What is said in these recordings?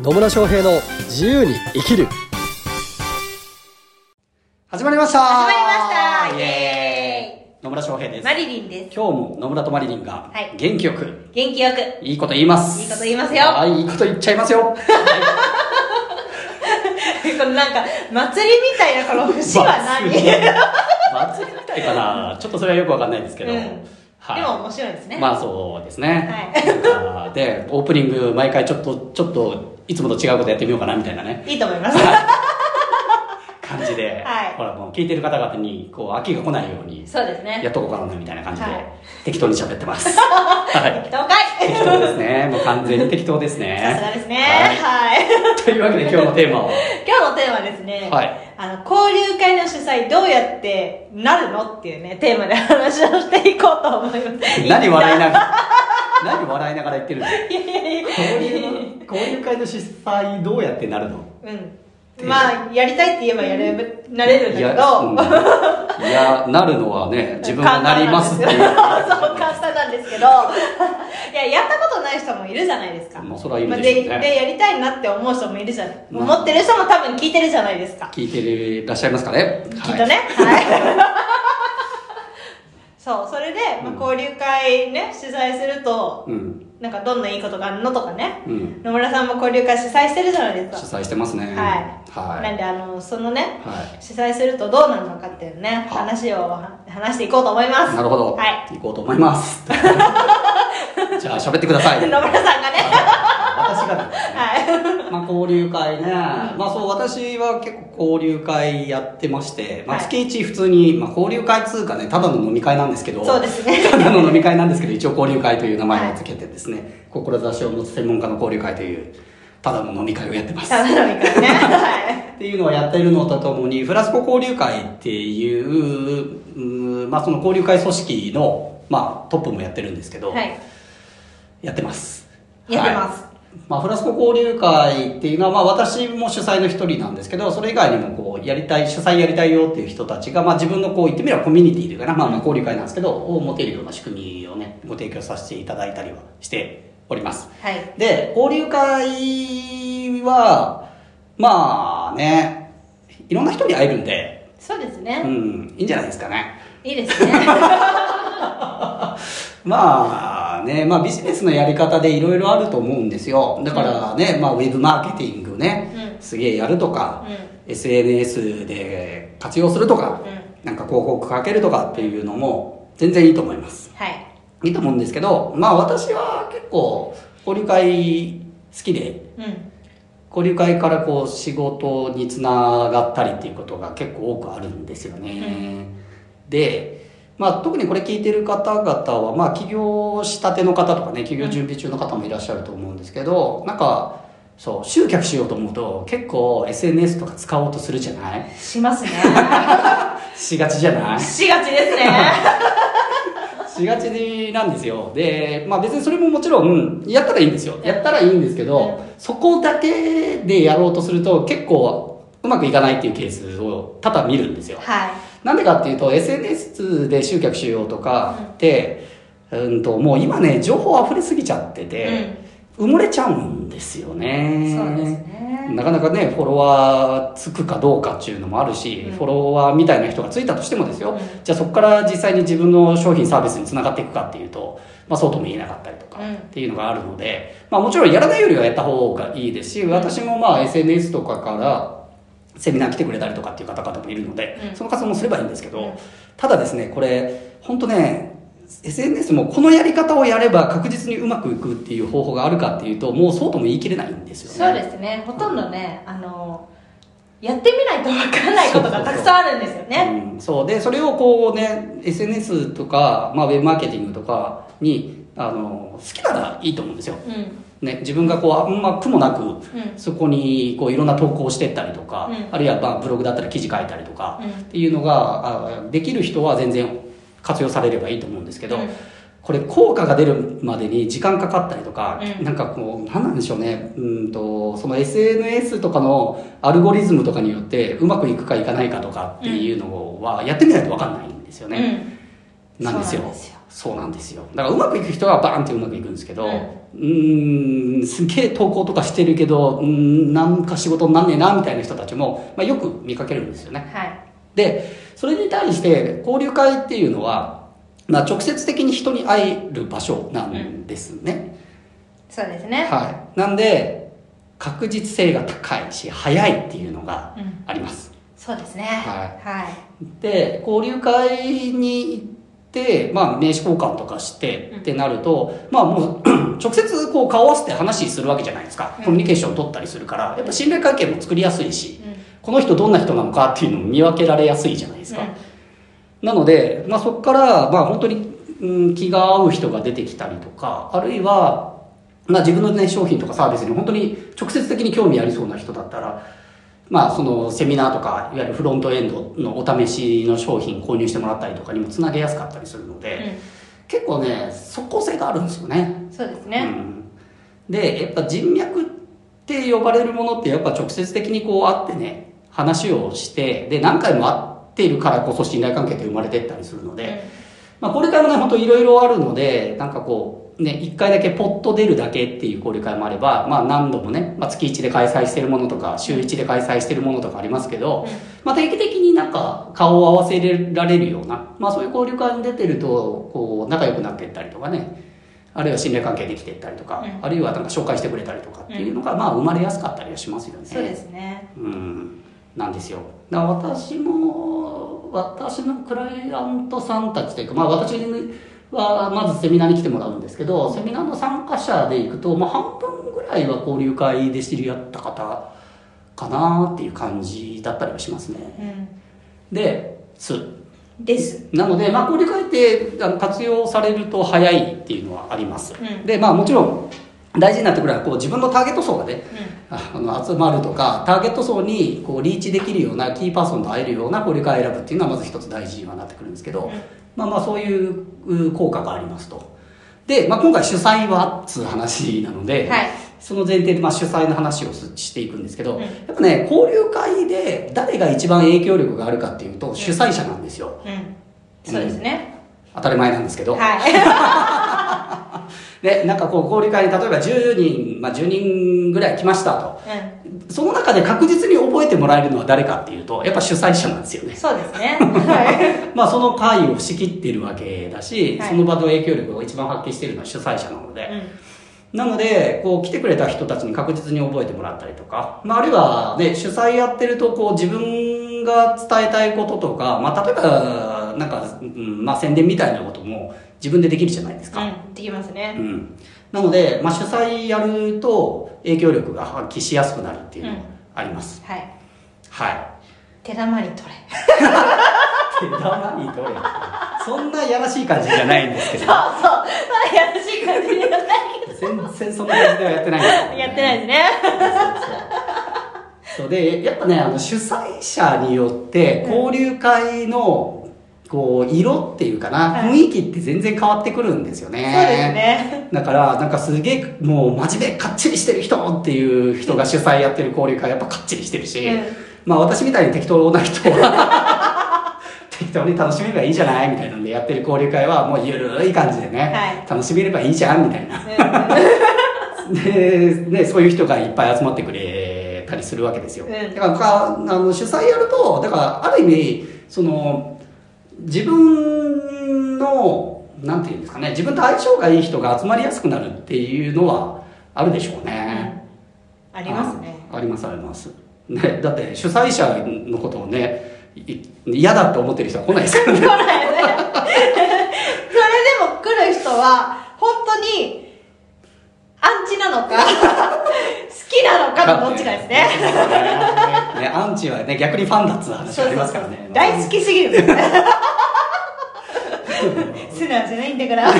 野村翔平の自由に生きる。始まりました。始まりました。イエーイ。野村翔平です。マリリンです。今日も野村とマリリンがはい。元気よく元気よく。いいこと言います。いいこと言いますよ。はいいいこと言っちゃいますよ。このなんか、祭りみたいなこの節は何祭り？で祭りみたいかな。ちょっとそれはよくわかんないですけど、うんはいも面白いですね。まあそうですね。はいで、オープニング毎回ちょっと、ちょっと、いつもと違うことやってみようかなみたいなね、いいと思います。感じで、はいほらもう聞いてる方々に、こう、飽きが来ないように、そうですね。やっとこうかなみたいな感じで、はい適当に喋ってます。はい。適当かい適当ですね。もう完全に適当ですね。さすがですね。ははい。い。というわけで今日のテーマは、今日のテーマですね。はいあの、交流会の主催どうやってなるのっていうね、テーマで話をしていこうと思います。何笑いなががら、何笑いながら言ってるの、交流会の主催どうやってなるの？うん。まあ、やりたいって言えばやれる、なれるんだけど、うんいやなるのはね 自分がなりますっていうそう、簡単なんですけど、いや、やったことない人もいるじゃないですか。まあそれはいるでしょうねまあで、で、やりたいなって思う人もいるじゃない。まあ思ってる人も多分聞いてるじゃないですか。聞いてらっしゃいますかねきっとね。はい。そう、それで、まあ、交流会ね、主催すると、うんなんかどんないいことがあるのとかね。うん野村さんも交流会主催してるじゃないですか。主催してますねはい。はいなんで、あの、そのね、は主催するとどうなるのかっていうね、は話をは話していこうと思います。いなるほど、はい。行こうと思います じゃあ喋ってください野村さんがね。私がねはい。まあ交流会ね、まあそう私は結構交流会やってまして、まあ、はい。月一普通に、まあ、交流会つうかねただの飲み会なんですけど。そうですね。ただの飲み会なんですけど一応交流会という名前を付けてですね、志を持つ専門家の交流会というただの飲み会をやってます。ただのみかね。はい。っていうのをやってるのとともに、フラスコ交流会っていう、うんまあその交流会組織の、まあトップもやってるんですけど、はい。やってます。やってます。はいまあフラスコ交流会っていうのは、まあ私も主催の一人なんですけど、それ以外にもこう、やりたい、主催やりたいよっていう人たちが、まあ自分のこう言ってみればコミュニティというかな、まあまあ交流会なんですけど、を持てるような仕組みをね、ご提供させていただいたりはしております。はい。で、交流会は、まあね、いろんな人に会えるんで、そうですうね。ん、いいんじゃないですかね。いいですね。まあね、まあビジネスのやり方でいろいろあると思うんですよ。だからね、まあウェブマーケティングね、うんすげえやるとか、う SNS で活用するとか、うなんか広告かけるとかっていうのも全然いいと思います。はい。いいと思うんですけど、まあ私は結構交流会好きで、うん。交流会からこう仕事につながったりっていうことが結構多くあるんですよね。で、まあ特にこれ聞いてる方々は、まあ起業したての方とかね、起業準備中の方もいらっしゃると思うんですけど、なんか、そう、集客しようと思うと結構 SNS とか使おうとするじゃない？しますね。しがちじゃない？しがちですね。しがちなんですよ。で、まあ別にそれももちろん、やったらいいんですよ。やったらいいんですけど、そこだけでやろうとすると結構うまくいかないっていうケースを多々見るんですよ。はい。なんでかっていうと、SNS で集客しようとかって、うんと、もう今ね、情報溢れすぎちゃってて、埋もれちゃうんですよね。そうですね。なかなかね、フォロワーつくかどうかっていうのもあるし、うん。フォロワーみたいな人がついたとしてもですよ、うん。じゃあそこから実際に自分の商品サービスにつながっていくかっていうと、まあそうとも言えなかったりとかうん。っていうのがあるので、まあもちろんやらないよりはやった方がいいですし、私もまあ SNS とかからセミナー来てくれたりとかっていう方々もいるので、うんその活動もすればいいんですけど、うんただですね、これ、本当ね、SNS もこのやり方をやれば確実にうまくいくっていう方法があるかっていうと、もうそうとも言い切れないんですよね。そうですね。ほとんどね、あの、やってみないとわからないことがたくさんあるんですよね。うん、そうでそれをこうね SNS とか、まあ、ウェブマーケティングとかにあの好きならいいと思うんですよ、うん。ね、自分がこうあんま苦もなくうん。そこにこういろんな投稿をしていったりとか、うん。あるいはまあブログだったら記事書いたりとか、うん。っていうのがあできる人は全然活用されればいいと思うんですけど、うん。これ効果が出るまでに時間かかったりとか、うん。なんかこう何なんでしょうね。うんとその SNS とかのアルゴリズムとかによってうまくいくかいかないかとかっていうのはやってみないと分かんないんですよね、うん。なんですよ。そうなんですよそうなんですよ。だからうまくいく人はバーンってうまくいくんですけどうーんすげえ投稿とかしてるけどうーんなんか仕事になんねえなみたいな人たちも、まあ、よく見かけるんですよね。はい。でそれに対して交流会っていうのは、まあ、直接的に人に会える場所なんですね、そうですね。はい。なんで確実性が高いし早いっていうのがうん。あります、そうですね。はい。はい。で交流会に行って、まあ、名刺交換とかしてってなると、まあもう 直接こう顔合わせて話するわけじゃないですか、うんコミュニケーションを取ったりするから。やっぱ信頼関係も作りやすいしうん。この人どんな人なのかっていうのも見分けられやすいじゃないですか、なので、まあ、そこから、まあ、本当に、うん、気が合う人が出てきたりとかあるいは、まあ、自分の、ね、商品とかサービスに本当に直接的に興味ありそうな人だったら、まあ、そのセミナーとかいわゆるフロントエンドのお試しの商品購入してもらったりとかにもつなげやすかったりするので、結構ね即効性があるんですよね。うんそうですね。うん、でやっぱ人脈って呼ばれるものってやっぱ直接的にこう会ってね話をしてで何回も会っているからこそ信頼関係って生まれてったりするので、まあ、これからもね本当いろいろあるのでなんかこうね一回だけポッと出るだけっていう交流会もあれば、まあ、何度もね、まあ、月1で開催してるものとか週1で開催してるものとかありますけど、まあ、定期的になんか顔を合わせられるような、まあ、そういう交流会に出てるとこう仲良くなっていったりとかねあるいは信頼関係できていったりとか、うん。あるいはなんか紹介してくれたりとかっていうのが、まあ生まれやすかったりはしますよね。そうですね。うん、なんですよ。だ私も、私のクライアントさんたちというか、まあ私はまずセミナーに来てもらうんですけど、セミナーの参加者で行くと、まあ半分ぐらいは交流会で知り合った方かなっていう感じだったりはしますね。うんで、す。ですなので、まあ、交流会ってあの活用されると早いっていうのはあります。うんで、まあもちろん大事になってくるのはこう自分のターゲット層がね、うあの集まるとかターゲット層にこうリーチできるようなキーパーソンと会えるような交流会を選ぶっていうのはまず一つ大事にはなってくるんですけど、うん。まあまあそういうう効果がありますと。で、まあ、今回主催はっつう話なので、はい。その前提でまあ主催の話をすしていくんですけど、うん。やっぱね交流会で誰が一番影響力があるかっていうと主催者なんですよ。そうですね。当たり前なんですけど、はい でなんかこう交流会に例えば10人、まあ、10人ぐらい来ましたと。うその中で確実に覚えてもらえるのは誰かっていうと、やっぱ主催者なんですよね。ん。そうですね。はまあその会を仕切ってるわけだし、はい。その場の影響力を一番発揮しているのは主催者なので、いうん。なので、こう来てくれた人たちに確実に覚えてもらったりとか、まああるいはね、主催やってるとこう自分が伝えたいこととか、まあ例えば、なんか、うん、まあ宣伝みたいなことも自分でできるじゃないですか。うんできますうねん。なので、まあ主催やると影響力が発揮しやすくなるっていうのがあります。はい。はい。手玉に取れ。手玉に取れ。そんなやらしい感じじゃないんですけど。そうそう。まあやらしい感じではない全然そんな感じではやってないんですよね。やってないですね。そうでやっぱねあの主催者によって交流会のこう色っていうかな、はい。雰囲気って全然変わってくるんですよね。そうですね。だからなんかすげえもう真面目かっちりしてる人っていう人が主催やってる交流会やっぱかっちりしてるし、うん。まあ私みたいに適当な人は 適当に楽しめばいいじゃないみたいなんでやってる交流会はもうゆるい感じでね、はい。楽しめればいいじゃんみたいな。うん。で、ね、そういう人がいっぱい集まってくれたりするわけですよ。うん。だからかあの主催やるとだからある意味その自分のなんていうんですかね自分と相性がいい人が集まりやすくなるっていうのはあるでしょうね。ありますねあありますあります。ね、だって主催者のことをねい嫌だって思ってる人は来ないですからね。来ないよね それでも来る人は本当にアンチなのか好きなのかのどっちかですねねアンチはね逆にファンだっつう話ありますからね。大好きすぎるね 素直じゃないんだから。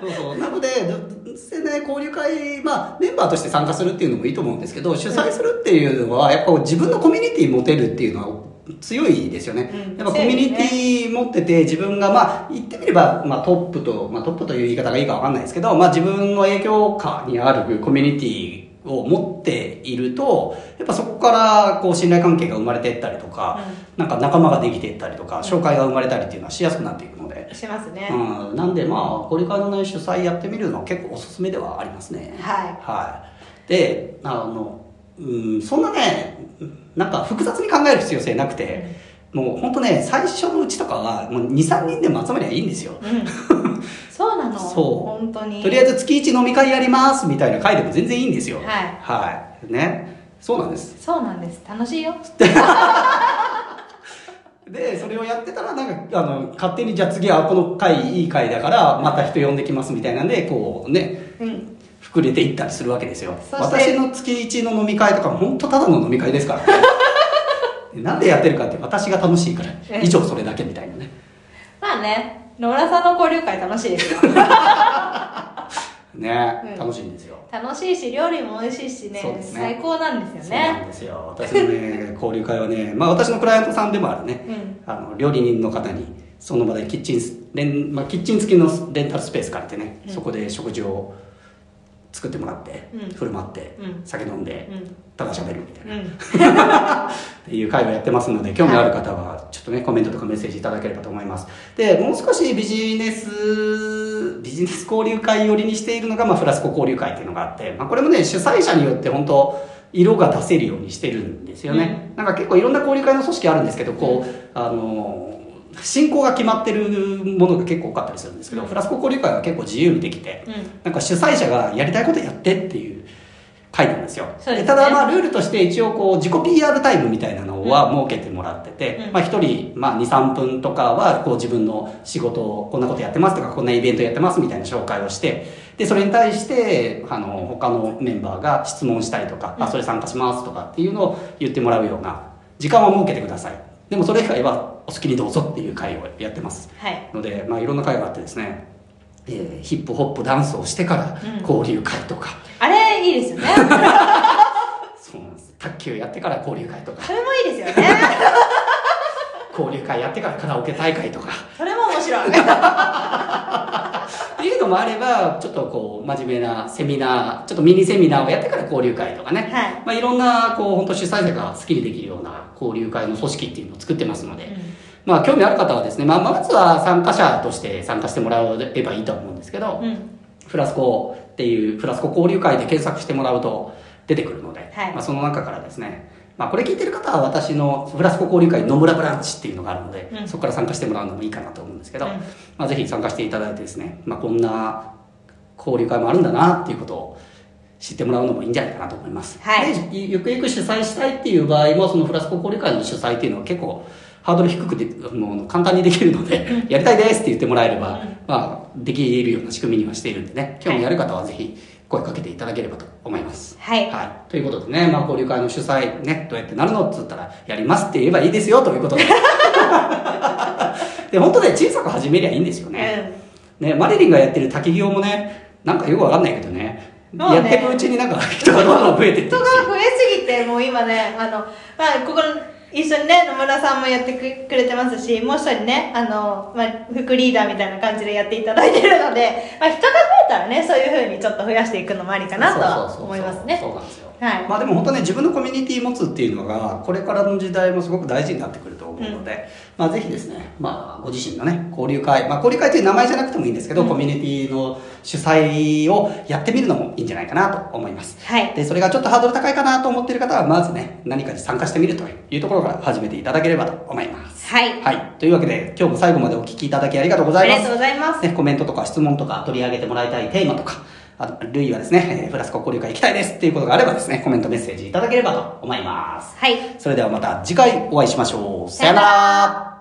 そうそう。なのでどでね交流会、まあ、メンバーとして参加するっていうのもいいと思うんですけど主催するっていうのはやっぱ自分のコミュニティ持てるっていうのは強いですよね、うんやっぱコミュニティ持ってて自分がまあ言ってみれば、まあ、トップと、まあ、トップという言い方がいいかわかんないですけど、まあ、自分の影響下にあるコミュニティを持っているとやっぱそこからこう信頼関係が生まれていったりとか、なんか仲間ができていったりとか紹介が生まれたりっていうのはしやすくなっていくので、しますね、うん、なんでまあ交流会の、ね、主催やってみるのは結構おすすめではありますね。はい。はい。であのうんそんなねなんか複雑に考える必要性なくて、もう本当ね最初のうちとかはもう23人でも集まりゃいいんですよ。うん、そうなの。そう。本当に。とりあえず月1飲み会やりますみたいな会でも全然いいんですよ。はい。はい。ね。そうなんです。そうなんです。楽しいよ。でそれをやってたらなんかあの勝手にじゃあ次はこの会いい会だからまた人呼んできますみたいなんでこうね。うん。膨れていったりするわけですよ。私の月1の飲み会とかも本当ただの飲み会ですからね。でなんでやってるかって私が楽しいからえ。以上それだけみたいなね。まあね野村さんの交流会楽しいですよ。ね、うん。楽しいんですよ。楽しいし料理も美味しいしねね。最高なんですそうよねなんですよ。私のね 交流会はねまあ私のクライアントさんでもあるね、うん。あの料理人の方にその場でキッチンスレン、まあ、キッチン付きのレンタルスペース借りてね、うん。そこで食事を作ってもらって、うん。振る舞って、うん。酒飲んで、うん。ただ喋るみたいな、うん。っていう会をやってますので興味ある方はちょっとねコメントとかメッセージいただければと思います。でもう少しビジネスビジネス交流会寄りにしているのが、まあ、フラスコ交流会っていうのがあって、まあ、これもね主催者によって本当色が出せるようにしてるんですよね、なんか結構いろんな交流会の組織あるんですけどこう、あの進行が決まってるものが結構多かったりするんですけど、うん。フラスコ交流会は結構自由にできて、うん。なんか主催者がやりたいことやってっていう会なんですよ。ですね。ただまあルールとして一応こう自己 PR タイムみたいなのは設けてもらってて、うん。まあ一人まあ2、3分とかはこう自分の仕事をこんなことやってますとかこんなイベントやってますみたいな紹介をして、で、それに対してあの他のメンバーが質問したりとか、うん。あ、それ参加しますとかっていうのを言ってもらうような時間は設けてください。でもそれ以外はお好きにどうぞっていう会をやってます。はい。ので、まあ、いろんな会があってですね、えーヒップホップダンスをしてからうん。交流会とか、あれいいですよね。そうなんです。卓球やってから交流会とか。それもいいですよね。交流会やってからカラオケ大会とか。それも面白い。っていうのもあればちょっとこう真面目なセミナーちょっとミニセミナーをやってから交流会とかね、はい。まあ、いろんなこう本当主催者が好きにできるような交流会の組織っていうのを作ってますので、まあ興味ある方はですね、まあ、まずは参加者として参加してもらえばいいと思うんですけど、うん。フラスコっていうフラスコ交流会で検索してもらうと出てくるので、はい。まあ、その中からですね、まあ、これ聞いてる方は私のフラスコ交流会野村ブランチっていうのがあるので、うん。そこから参加してもらうのもいいかなと思うんですけど、うん。まあ、ぜひ参加していただいてですね、まあ、こんな交流会もあるんだなっていうことを知ってもらうのもいいんじゃないかなと思います、はい。でゆくゆく主催したいっていう場合もそのフラスコ交流会の主催っていうのは結構ハードル低くでもう簡単にできるので、やりたいですって言ってもらえれば、うん。まあ、できるような仕組みにはしているんでね興味ある方はぜひ声かけていただければと思います。はい。はい、ということでね、まあ、交流会の主催ねどうやってなるのっつったらやりますって言えばいいですよということで。で本当ね小さく始めりゃいいんですよね、ねマリリンがやってる滝行もねなんかよくわかんないけどねね。やっていくうちになんか人がどんどん増えてって人が増えすぎてもう今ねあの、まあ、ここの一緒にね野村さんもやってくれてますしもう一人ねあの、まあ、副リーダーみたいな感じでやっていただいてるので、まあ、人が増えたらねそういうふうにちょっと増やしていくのもありかなとは思いますね。そうなんですよはい。まあでも本当ね自分のコミュニティ持つっていうのがこれからの時代もすごく大事になってくると思うので、まあぜひですね、まあご自身のね、交流会、まあ交流会という名前じゃなくてもいいんですけど、うんコミュニティの主催をやってみるのもいいんじゃないかなと思います。はいで、それがちょっとハードル高いかなと思っている方は、まずね、何かに参加してみるというところから始めていただければと思います。はいはい。というわけで、今日も最後までお聞きいただきありがとうございますありがと。うございますね、コメントとか質問とか取り上げてもらいたいテーマとか、あと、ルイはですね、えーフラスコ交流会行きたいですっていうことがあればですね、コメントメッセージいただければと思います。はいそれではまた次回お会いしましょう。さよなら